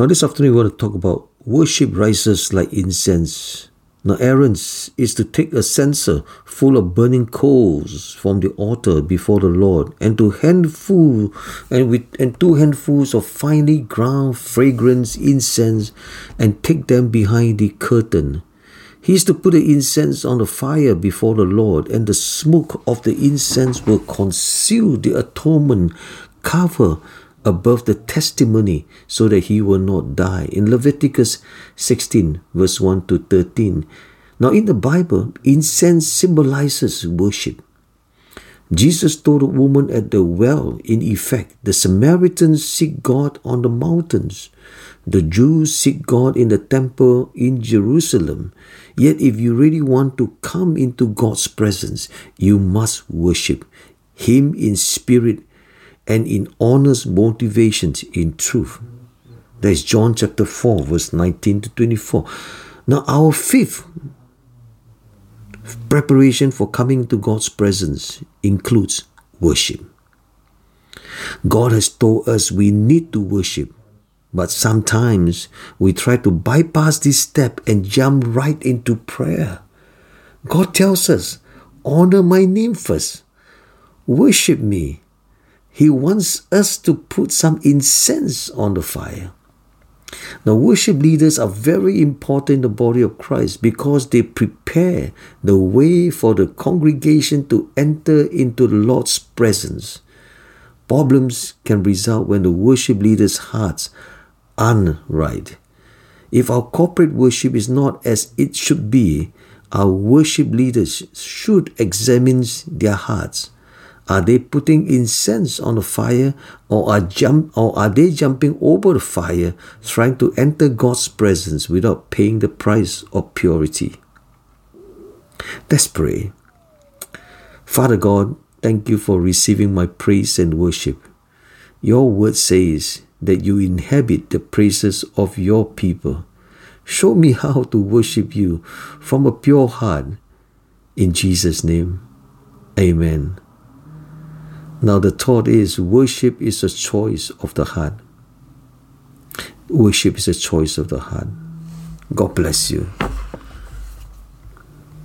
Now, this afternoon, we want to talk about worship rises like incense. Now, Aaron's is to take a censer full of burning coals from the altar before the Lord, and to handful and with and two handfuls of finely ground fragrance incense, and take them behind the curtain. He is to put the incense on the fire before the Lord, and the smoke of the incense will conceal the atonement cover above the testimony so that he will not die. In Leviticus 16, verse 1 to 13. Now, in the Bible, incense symbolizes worship. Jesus told a woman at the well, in effect, the Samaritans seek God on the mountains. The Jews seek God in the temple in Jerusalem. Yet, if you really want to come into God's presence, you must worship Him in spirit and in honest motivations in truth. That is John chapter 4, verse 19 to 24. Now, our fifth preparation for coming to God's presence includes worship. God has told us we need to worship, but sometimes we try to bypass this step and jump right into prayer. God tells us, honor my name first, worship me, he wants us to put some incense on the fire. Now, worship leaders are very important in the body of Christ because they prepare the way for the congregation to enter into the Lord's presence. Problems can result when the worship leaders' hearts aren't right. If our corporate worship is not as it should be, our worship leaders should examine their hearts are they putting incense on the fire or are jump or are they jumping over the fire trying to enter God's presence without paying the price of purity? Let's pray. Father God, thank you for receiving my praise and worship. Your word says that you inhabit the praises of your people. Show me how to worship you from a pure heart. In Jesus' name, amen. Now, the thought is worship is a choice of the heart. Worship is a choice of the heart. God bless you.